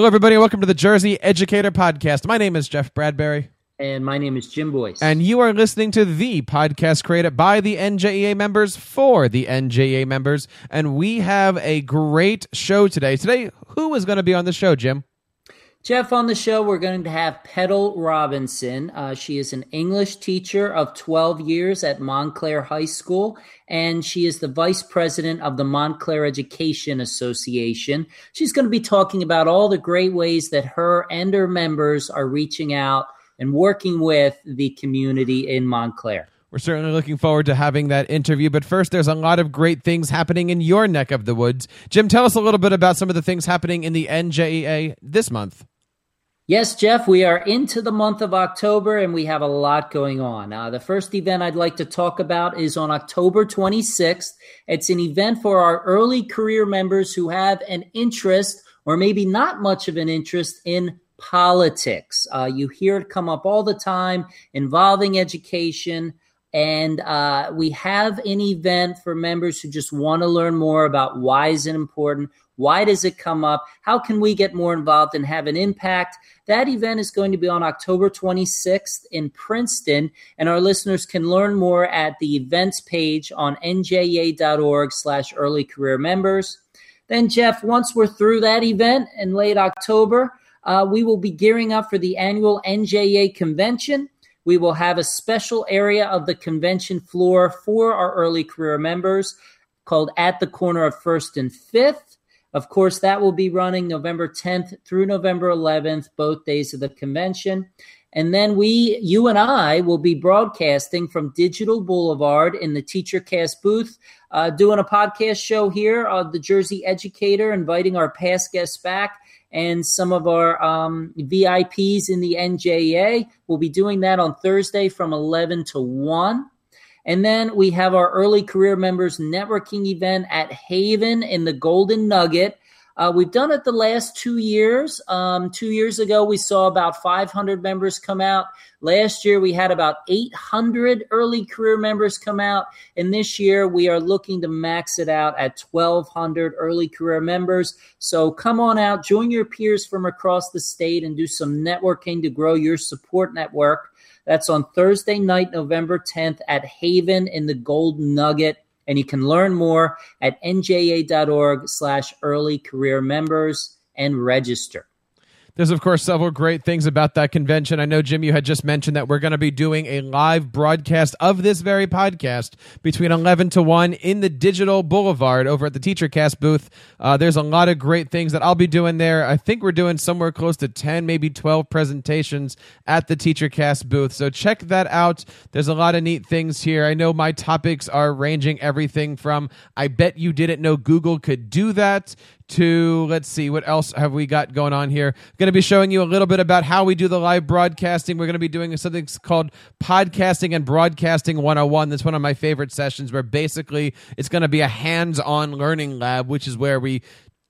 Hello, everybody. Welcome to the Jersey Educator Podcast. My name is Jeff Bradbury. And my name is Jim Boice. And you are listening to the podcast created by the NJEA members for the NJEA members. And we have a great show today. Today, who is going to be on the show, Jim? Jeff, on the show, we're going to have Petal Robertson. Uh, she is an English teacher of 12 years at Montclair High School, and she is the vice president of the Montclair Education Association. She's going to be talking about all the great ways that her and her members are reaching out and working with the community in Montclair. We're certainly looking forward to having that interview. But first, there's a lot of great things happening in your neck of the woods. Jim, tell us a little bit about some of the things happening in the NJEA this month. Yes, Jeff, we are into the month of October and we have a lot going on. Uh, the first event I'd like to talk about is on October 26th. It's an event for our early career members who have an interest or maybe not much of an interest in politics. Uh, you hear it come up all the time involving education. And uh, we have an event for members who just want to learn more about why is it important, why does it come up, how can we get more involved and have an impact. That event is going to be on October 26th in Princeton, and our listeners can learn more at the events page on njea.org slash early career members. Then, Jeff, once we're through that event in late October, uh, we will be gearing up for the annual NJEA convention. We will have a special area of the convention floor for our early career members called At the Corner of First and Fifth. Of course, that will be running November 10th through November 11th, both days of the convention. And then we, you and I, will be broadcasting from Digital Boulevard in the TeacherCast booth, uh, doing a podcast show here on the Jersey Educator, inviting our past guests back and some of our um, VIPs in the NJEA. We'll be doing that on Thursday from 11 to 1. And then we have our early career members networking event at Haven in the Golden Nugget. Uh, we've done it the last two years. Um, two years ago, we saw about 500 members come out. Last year, we had about 800 early career members come out. And this year, we are looking to max it out at 1,200 early career members. So come on out, join your peers from across the state, and do some networking to grow your support network. That's on Thursday night, November 10th at Haven in the Golden Nugget. And you can learn more at njea.org slash early career members and register. There's, of course, several great things about that convention. I know, Jim, you had just mentioned that we're going to be doing a live broadcast of this very podcast between 11 to 1 in the Digital Boulevard over at the TeacherCast booth. Uh, there's a lot of great things that I'll be doing there. I think we're doing somewhere close to 10, maybe 12 presentations at the TeacherCast booth. So check that out. There's a lot of neat things here. I know my topics are ranging everything from I bet you didn't know Google could do that to let's see what else have we got going on here? Going to be showing you a little bit about how we do the live broadcasting. We're going to be doing something called podcasting and broadcasting 101 that's one of my favorite sessions where basically it's going to be a hands-on learning lab which is where we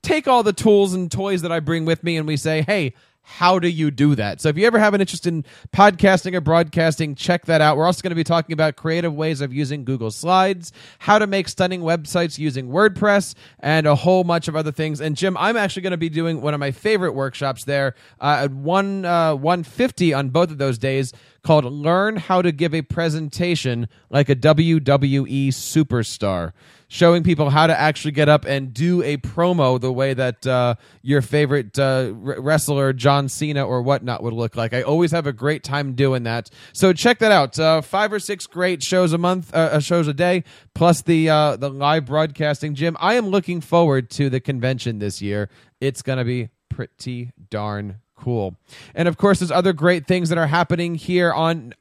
take all the tools and toys that i bring with me and we say hey how do you do that? So if you ever have an interest in podcasting or broadcasting, check that out. We're also going to be talking about creative ways of using Google Slides, how to make stunning websites using WordPress, and a whole bunch of other things. And Jim, I'm actually going to be doing one of my favorite workshops there uh, at one uh, 150 on both of those days called "Learn How to Give a Presentation Like a WWE Superstar." Showing people how to actually get up and do a promo the way that uh, your favorite uh, wrestler John Cena or whatnot would look like. I always have a great time doing that. So check that out. Uh, five or six great shows a month, uh, uh, shows a day, plus the uh, the live broadcasting. Jim, I am looking forward to the convention this year. It's gonna be pretty darn cool. And of course, there's other great things that are happening here on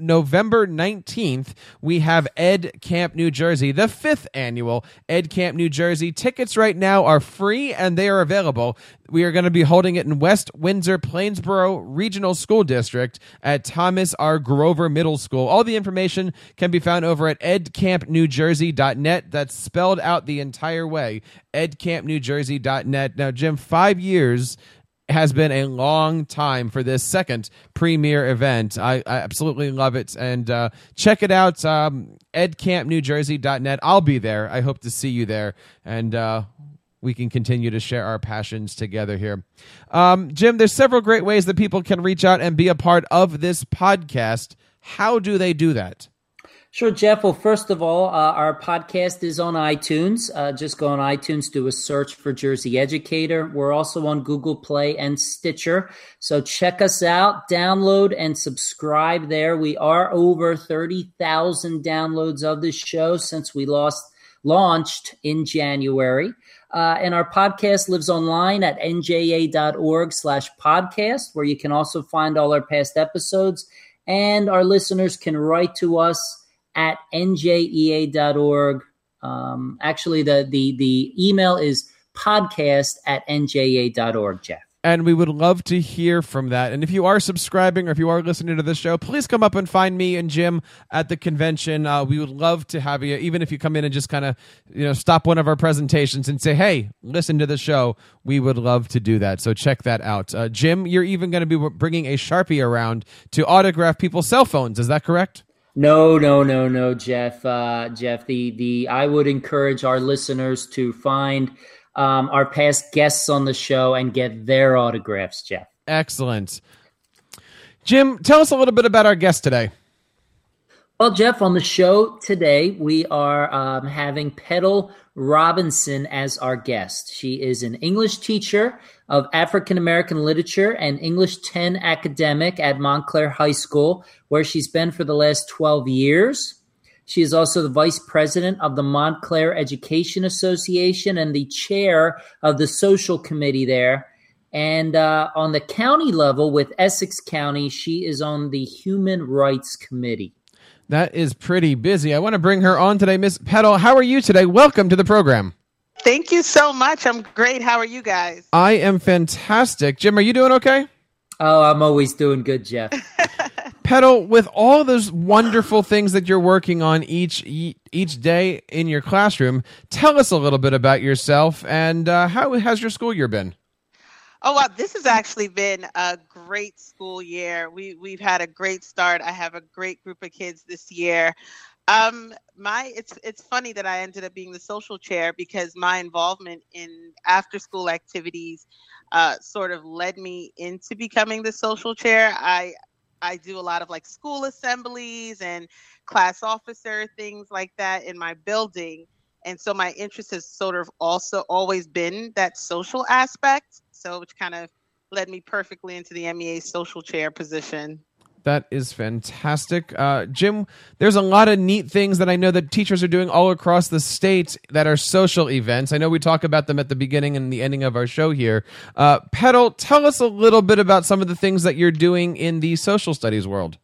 November 19th, we have Ed Camp New Jersey, the fifth annual Ed Camp New Jersey. Tickets right now are free and they are available. We are going to be holding it in West Windsor Plainsboro Regional School District at Thomas R. Grover Middle School. All the information can be found over at edcampnewjersey.net. That's spelled out the entire way edcampnewjersey.net. Now, Jim, five years has been a long time for this second premier event. I, I absolutely love it. And uh, check it out, um, edcampnewjersey.net. I'll be there. I hope to see you there. And uh, we can continue to share our passions together here. Um, Jim, there's several great ways that people can reach out and be a part of this podcast. How do they do that? Sure, Jeff. Well, first of all, uh, our podcast is on iTunes. Uh, just go on iTunes, do a search for Jersey Educator. We're also on Google Play and Stitcher. So check us out, download and subscribe there. We are over 30,000 downloads of this show since we lost, launched in January. Uh, and our podcast lives online at njea.org slash podcast, where you can also find all our past episodes. And our listeners can write to us at njea.org. Um, actually, the, the, the email is podcast at njea.org, Jeff. And we would love to hear from that. And if you are subscribing or if you are listening to this show, please come up and find me and Jim at the convention. Uh, we would love to have you, even if you come in and just kind of, you know, stop one of our presentations and say, hey, listen to the show. We would love to do that. So check that out. Uh, Jim, you're even going to be bringing a Sharpie around to autograph people's cell phones. Is that correct? No, no, no, no, Jeff. Uh, Jeff, the the I would encourage our listeners to find um, our past guests on the show and get their autographs, Jeff. Excellent. Jim, tell us a little bit about our guest today. Well, Jeff, on the show today, we are um, having Petal Robertson as our guest. She is an English teacher of African American literature and English 10 academic at Montclair High School, where she's been for the last 12 years. She is also the vice president of the Montclair Education Association and the chair of the social committee there. And uh, on the county level with Essex County, she is on the Human Rights Committee. That is pretty busy. I want to bring her on today. Miss Petal, how are you today? Welcome to the program. Thank you so much. I'm great. How are you guys? I am fantastic. Jim, are you doing okay? Oh, I'm always doing good, Jeff. Petal, with all those wonderful things that you're working on each each day in your classroom, tell us a little bit about yourself and uh, how has your school year been? Oh wow, this has actually been a great school year. We we've had a great start. I have a great group of kids this year. Um, my it's it's funny that I ended up being the social chair because my involvement in after school activities uh, sort of led me into becoming the social chair. I I do a lot of like school assemblies and class officer things like that in my building. And so my interest has sort of also always been that social aspect so which kind of led me perfectly into the MEA social chair position. That is fantastic. Uh, Jim, there's a lot of neat things that I know that teachers are doing all across the state that are social events. I know we talk about them at the beginning and the ending of our show here. Uh, Petal, tell us a little bit about some of the things that you're doing in the social studies world.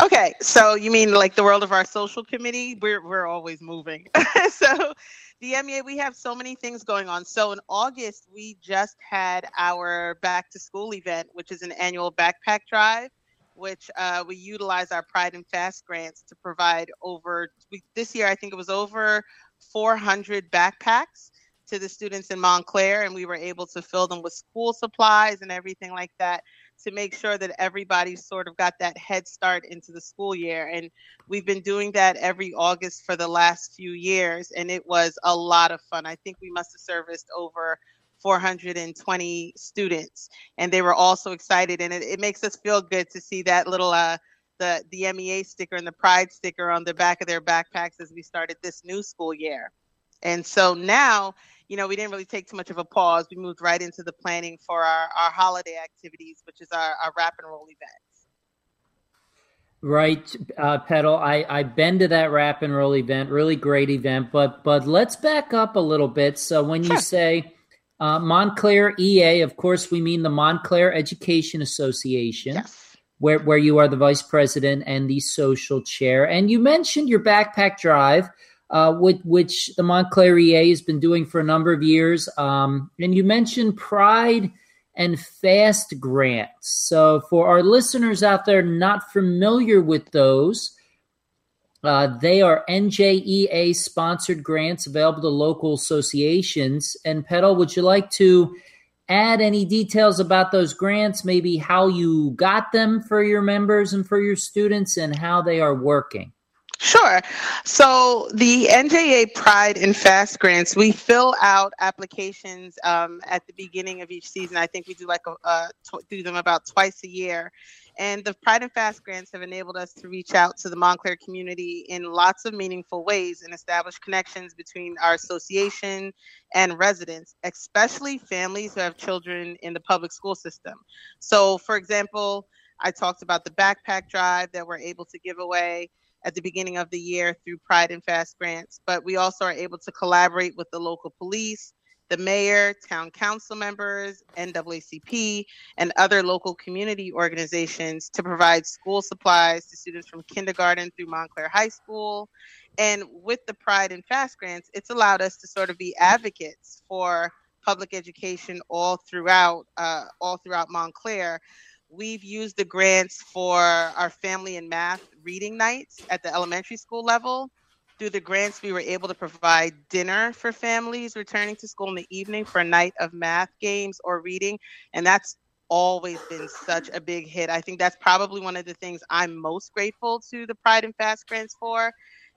Okay, so you mean like the world of our social committee? We're we're always moving. so the MEA, we have so many things going on. So in August, we just had our back to school event, which is an annual backpack drive, which uh, we utilize our Pride and Fast grants to provide over, we, this year, I think it was over 400 backpacks to the students in Montclair, and we were able to fill them with school supplies and everything like that to make sure that everybody sort of got that head start into the school year. And we've been doing that every August for the last few years, and it was a lot of fun. I think we must have serviced over 420 students, and they were all so excited. And it, it makes us feel good to see that little uh, the the MEA sticker and the Pride sticker on the back of their backpacks as we started this new school year. And so now you know, we didn't really take too much of a pause. We moved right into the planning for our, our holiday activities, which is our, our wrap and roll events. Right, uh, Petal. I I've been to that wrap and roll event, really great event. But but let's back up a little bit. So when you say uh, Montclair EA, of course, we mean the Montclair Education Association, yes. where where you are the vice president and the social chair. And you mentioned your backpack drive uh, which, which, the Montclair EA has been doing for a number of years. Um, and you mentioned Pride and Fast grants. So, for our listeners out there not familiar with those, uh, they are NJEA sponsored grants available to local associations. And Petal, would you like to add any details about those grants, maybe how you got them for your members and for your students and how they are working? Sure. So the NJEA Pride and Fast grants, we fill out applications um, at the beginning of each season. I think we do like a, do them about twice a year. And the Pride and Fast grants have enabled us to reach out to the Montclair community in lots of meaningful ways and establish connections between our association and residents, especially families who have children in the public school system. So, for example, I talked about the backpack drive that we're able to give away at the beginning of the year through Pride and Fast grants, but we also are able to collaborate with the local police, the mayor, town council members, NAACP, and other local community organizations to provide school supplies to students from kindergarten through Montclair High School. And with the Pride and Fast grants, it's allowed us to sort of be advocates for public education all throughout uh, all throughout Montclair. We've used the grants for our family and math reading nights at the elementary school level. Through the grants, we were able to provide dinner for families returning to school in the evening for a night of math games or reading. And that's always been such a big hit. I think that's probably one of the things I'm most grateful to the Pride and Fast grants for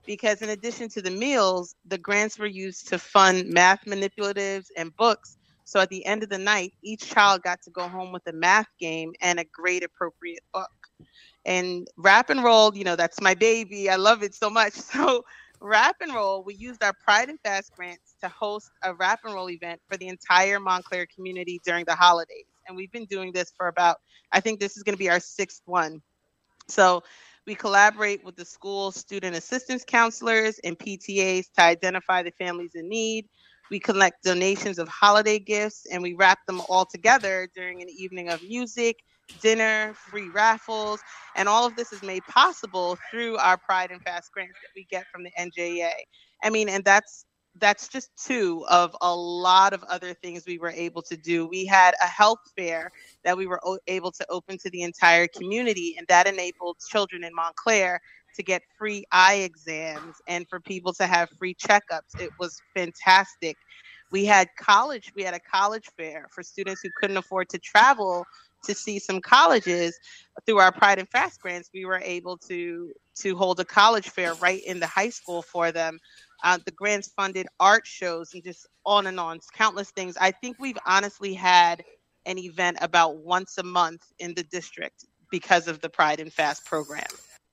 because in addition to the meals, the grants were used to fund math manipulatives and books so at the end of the night, each child got to go home with a math game and a grade appropriate book. And wrap and Roll, you know, that's my baby. I love it so much. So wrap and Roll, we used our Pride and Fast grants to host a wrap and Roll event for the entire Montclair community during the holidays. And we've been doing this for about, I think this is going to be our sixth one. So we collaborate with the school student assistance counselors and PTAs to identify the families in need. We collect donations of holiday gifts and we wrap them all together during an evening of music, dinner, free raffles, and all of this is made possible through our Pride and Fast grants that we get from the NJEA. I mean, and that's that's just two of a lot of other things we were able to do. We had a health fair that we were able to open to the entire community, and that enabled children in Montclair to get free eye exams and for people to have free checkups. It was fantastic. We had college, we had a college fair for students who couldn't afford to travel to see some colleges through our Pride and Fast grants. We were able to to hold a college fair right in the high school for them. Uh, the grants funded art shows and just on and on, countless things. I think we've honestly had an event about once a month in the district because of the Pride and Fast program.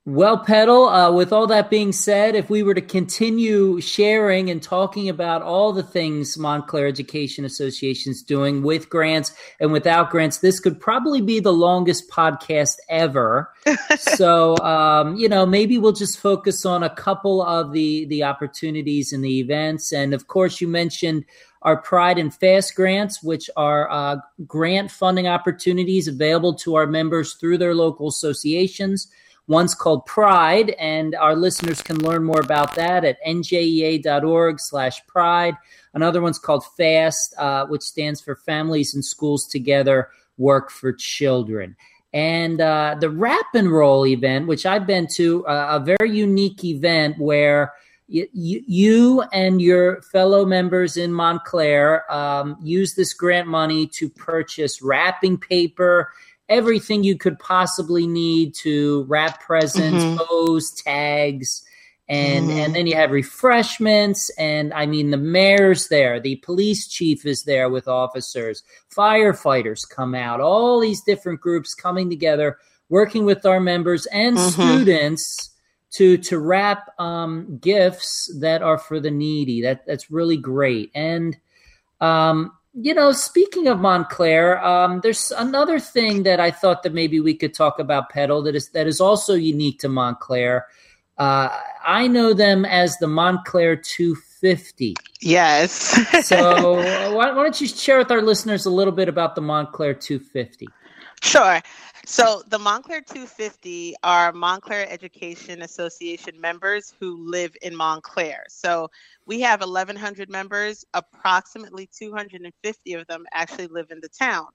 Well, Petal, uh, with all that being said, if we were to continue sharing and talking about all the things Montclair Education Association is doing with grants and without grants, this could probably be the longest podcast ever. so, um, you know, maybe we'll just focus on a couple of the, the opportunities and the events. And of course, you mentioned our Pride and Fast grants, which are uh, grant funding opportunities available to our members through their local associations. One's called Pride, and our listeners can learn more about that at njea.org slash pride. Another one's called FAST, uh, which stands for Families and Schools Together Work for Children. And uh, the Wrap and Roll event, which I've been to, uh, a very unique event where you, you and your fellow members in Montclair um, use this grant money to purchase wrapping paper everything you could possibly need to wrap presents, mm-hmm. pose, tags, and mm-hmm. and then you have refreshments and I mean the mayor's there, the police chief is there with officers, firefighters come out, all these different groups coming together, working with our members and mm-hmm. students to to wrap um, gifts that are for the needy. That that's really great and. Um, you know, speaking of Montclair, um, there's another thing that I thought that maybe we could talk about Petal that is that is also unique to Montclair. Uh, I know them as the Montclair 250. Yes. so why, why, don't you share with our listeners a little bit about the Montclair 250? Sure. So the Montclair 250 are Montclair Education Association members who live in Montclair. So we have 1,100 members. Approximately 250 of them actually live in the town.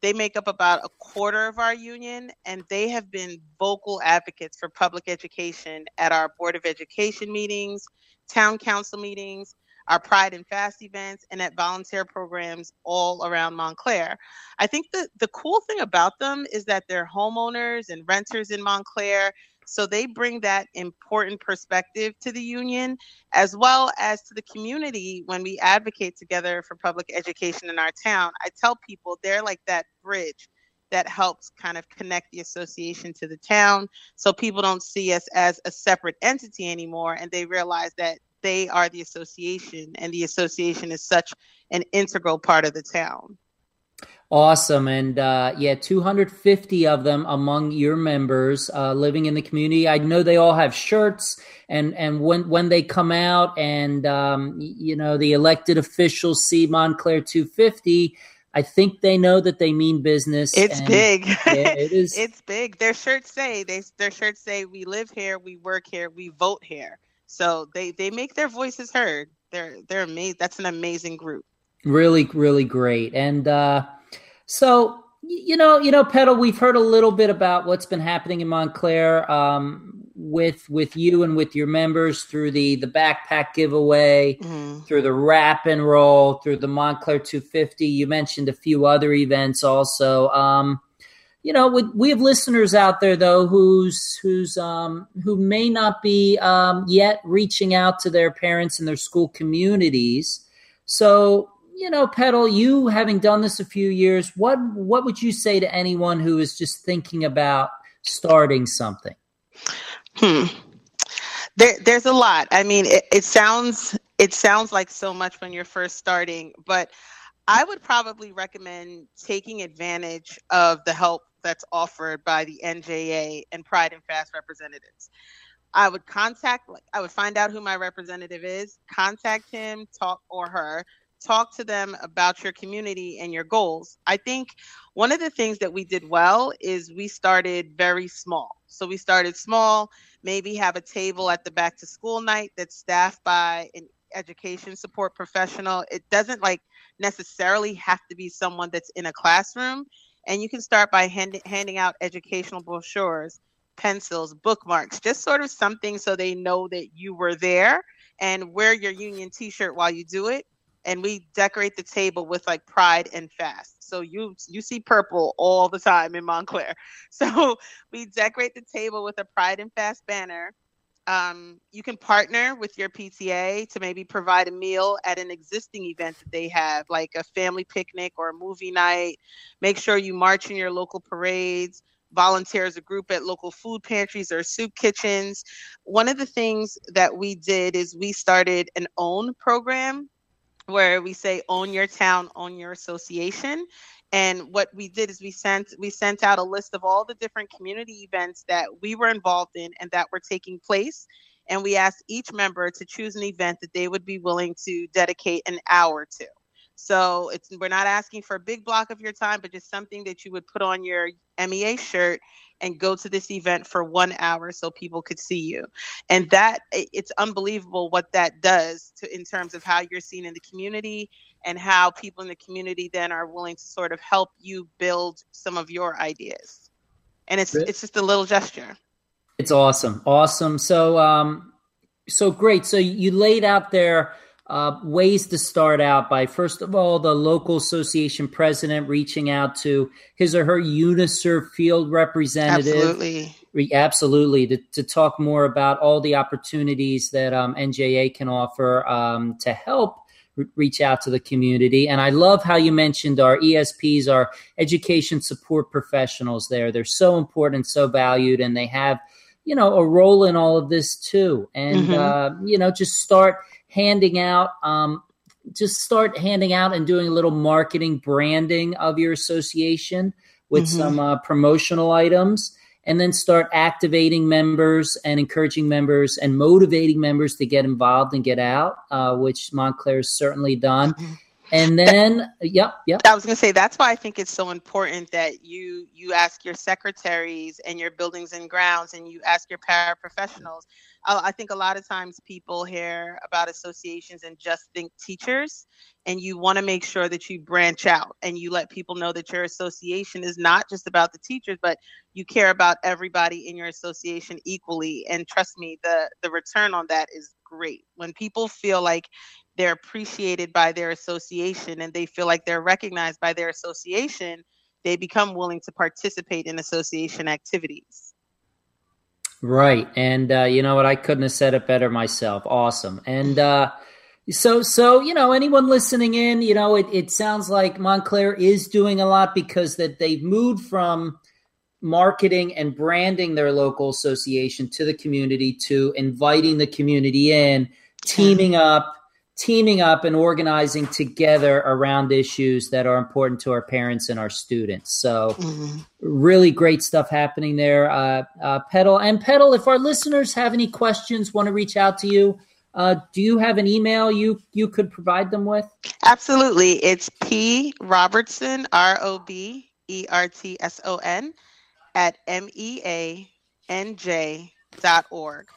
They make up about a quarter of our union, and they have been vocal advocates for public education at our Board of Education meetings, town council meetings, our Pride and Fast events, and at volunteer programs all around Montclair. I think the, the cool thing about them is that they're homeowners and renters in Montclair. So they bring that important perspective to the union as well as to the community when we advocate together for public education in our town. I tell people they're like that bridge that helps kind of connect the association to the town so people don't see us as a separate entity anymore and they realize that they are the association and the association is such an integral part of the town. Awesome. And uh, yeah, 250 of them among your members uh, living in the community. I know they all have shirts and, and when, when they come out and, um, you know, the elected officials see Montclair 250, I think they know that they mean business. It's big. Yeah, it is. it's big. Their shirts say they their shirts say we live here, we work here, we vote here. So they they make their voices heard. They're they're amazing. That's an amazing group. Really, really great. And uh, so you know, you know, Petal, we've heard a little bit about what's been happening in Montclair um, with with you and with your members through the the backpack giveaway, mm-hmm. through the wrap and roll, through the Montclair 250. You mentioned a few other events also. Um, you know, we, we have listeners out there though who's who's um, who may not be um, yet reaching out to their parents and their school communities. So you know, Petal, you having done this a few years, what what would you say to anyone who is just thinking about starting something? Hmm. There, there's a lot. I mean, it, it sounds it sounds like so much when you're first starting, but I would probably recommend taking advantage of the help that's offered by the NJEA and Pride and Fast representatives. I would contact, like, I would find out who my representative is, contact him, talk or her, talk to them about your community and your goals. I think one of the things that we did well is we started very small. So we started small, maybe have a table at the back to school night that's staffed by an education support professional. It doesn't like necessarily have to be someone that's in a classroom. And you can start by hand- handing out educational brochures, pencils, bookmarks, just sort of something so they know that you were there and wear your union t shirt while you do it and we decorate the table with like pride and fast. So you you see purple all the time in Montclair. So we decorate the table with a pride and fast banner. Um, you can partner with your PTA to maybe provide a meal at an existing event that they have, like a family picnic or a movie night. Make sure you march in your local parades volunteer as a group at local food pantries or soup kitchens. One of the things that we did is we started an own program where we say own your town, own your association. And what we did is we sent we sent out a list of all the different community events that we were involved in and that were taking place. And we asked each member to choose an event that they would be willing to dedicate an hour to. So it's we're not asking for a big block of your time, but just something that you would put on your MEA shirt and go to this event for one hour so people could see you. And that it's unbelievable what that does to in terms of how you're seen in the community and how people in the community then are willing to sort of help you build some of your ideas. And it's it's just a little gesture. It's awesome. Awesome. So um so great. So you laid out there uh, ways to start out by first of all the local association president reaching out to his or her uniserv field representative absolutely absolutely to, to talk more about all the opportunities that um, nja can offer um, to help re- reach out to the community and i love how you mentioned our esps our education support professionals there they're so important so valued and they have you know a role in all of this too and mm-hmm. uh, you know just start handing out um, just start handing out and doing a little marketing branding of your association with mm-hmm. some uh, promotional items and then start activating members and encouraging members and motivating members to get involved and get out uh, which montclair has certainly done mm-hmm. And then yep yep i was going to say that's why i think it's so important that you you ask your secretaries and your buildings and grounds and you ask your paraprofessionals uh, I think a lot of times people hear about associations and just think teachers, and you want to make sure that you branch out and you let people know that your association is not just about the teachers, but you care about everybody in your association equally. And trust me, the the return on that is great. When people feel like they're appreciated by their association and they feel like they're recognized by their association, they become willing to participate in association activities. Right. And uh, you know what? I couldn't have said it better myself. Awesome. And uh, so, so you know, anyone listening in, you know, it, it sounds like Montclair is doing a lot because that they've moved from marketing and branding their local association to the community to inviting the community in, teaming up, teaming up and organizing together around issues that are important to our parents and our students. So, mm-hmm. really great stuff happening there. Uh, uh, Petal and Petal, if our listeners have any questions, want to reach out to you, uh, do you have an email you you could provide them with? Absolutely. It's P Robertson R O B E R T S O N at m e a n j dot org.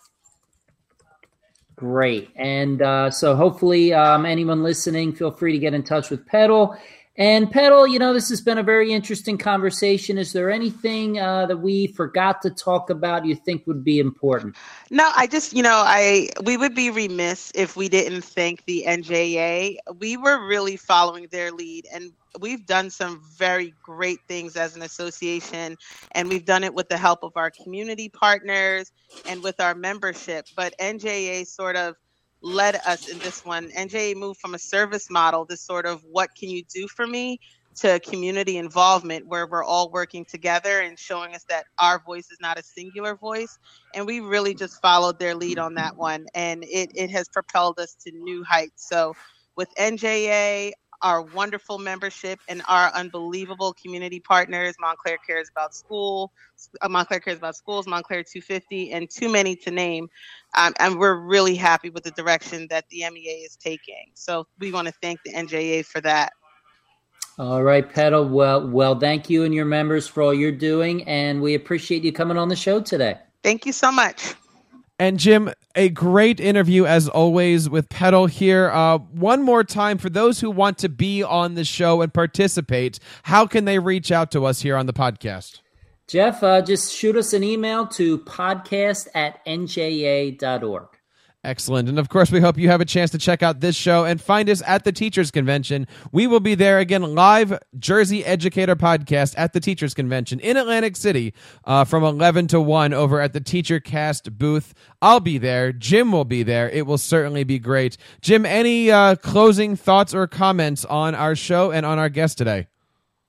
Great. And uh, so hopefully, um, anyone listening, feel free to get in touch with Petal. And Petal, you know, this has been a very interesting conversation. Is there anything uh, that we forgot to talk about you think would be important? No, I just, you know, I we would be remiss if we didn't thank the NJEA. We were really following their lead and we've done some very great things as an association and we've done it with the help of our community partners and with our membership. But nja sort of led us in this one. Nja moved from a service model to sort of what can you do for me to community involvement where we're all working together and showing us that our voice is not a singular voice. And we really just followed their lead on that one and it, it has propelled us to new heights. So with njaa our wonderful membership and our unbelievable community partners. Montclair Cares About School, uh, Montclair Cares About Schools, Montclair 250, and too many to name. Um, and we're really happy with the direction that the MEA is taking. So we want to thank the NJEA for that. All right, Petal. Well, well, thank you and your members for all you're doing, and we appreciate you coming on the show today. Thank you so much. And Jim, a great interview as always with Petal here. Uh, one more time for those who want to be on the show and participate, how can they reach out to us here on the podcast? Jeff, uh, just shoot us an email to podcast at njea.org. Excellent. And of course, we hope you have a chance to check out this show and find us at the Teachers Convention. We will be there again, live Jersey Educator podcast at the Teachers Convention in Atlantic City uh, from 11 to 1 over at the Teacher Cast booth. I'll be there. Jim will be there. It will certainly be great. Jim, any uh, closing thoughts or comments on our show and on our guest today?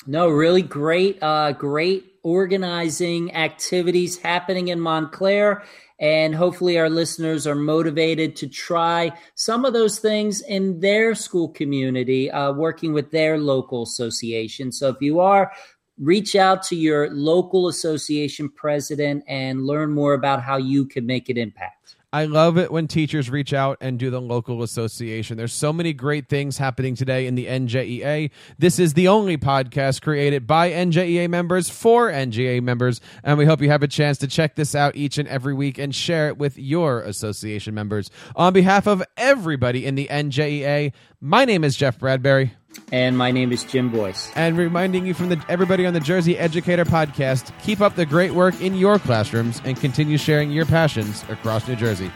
No, really great, uh, great organizing activities happening in Montclair and hopefully, our listeners are motivated to try some of those things in their school community, uh, working with their local association. So, if you are, reach out to your local association president and learn more about how you can make an impact. I love it when teachers reach out and do the local association. There's so many great things happening today in the NJEA. This is the only podcast created by NJEA members for NJEA members, and we hope you have a chance to check this out each and every week and share it with your association members. On behalf of everybody in the NJEA, my name is Jeff Bradbury. And my name is Jim Boice. And reminding you from the everybody on the Jersey Educator podcast, keep up the great work in your classrooms and continue sharing your passions across New Jersey.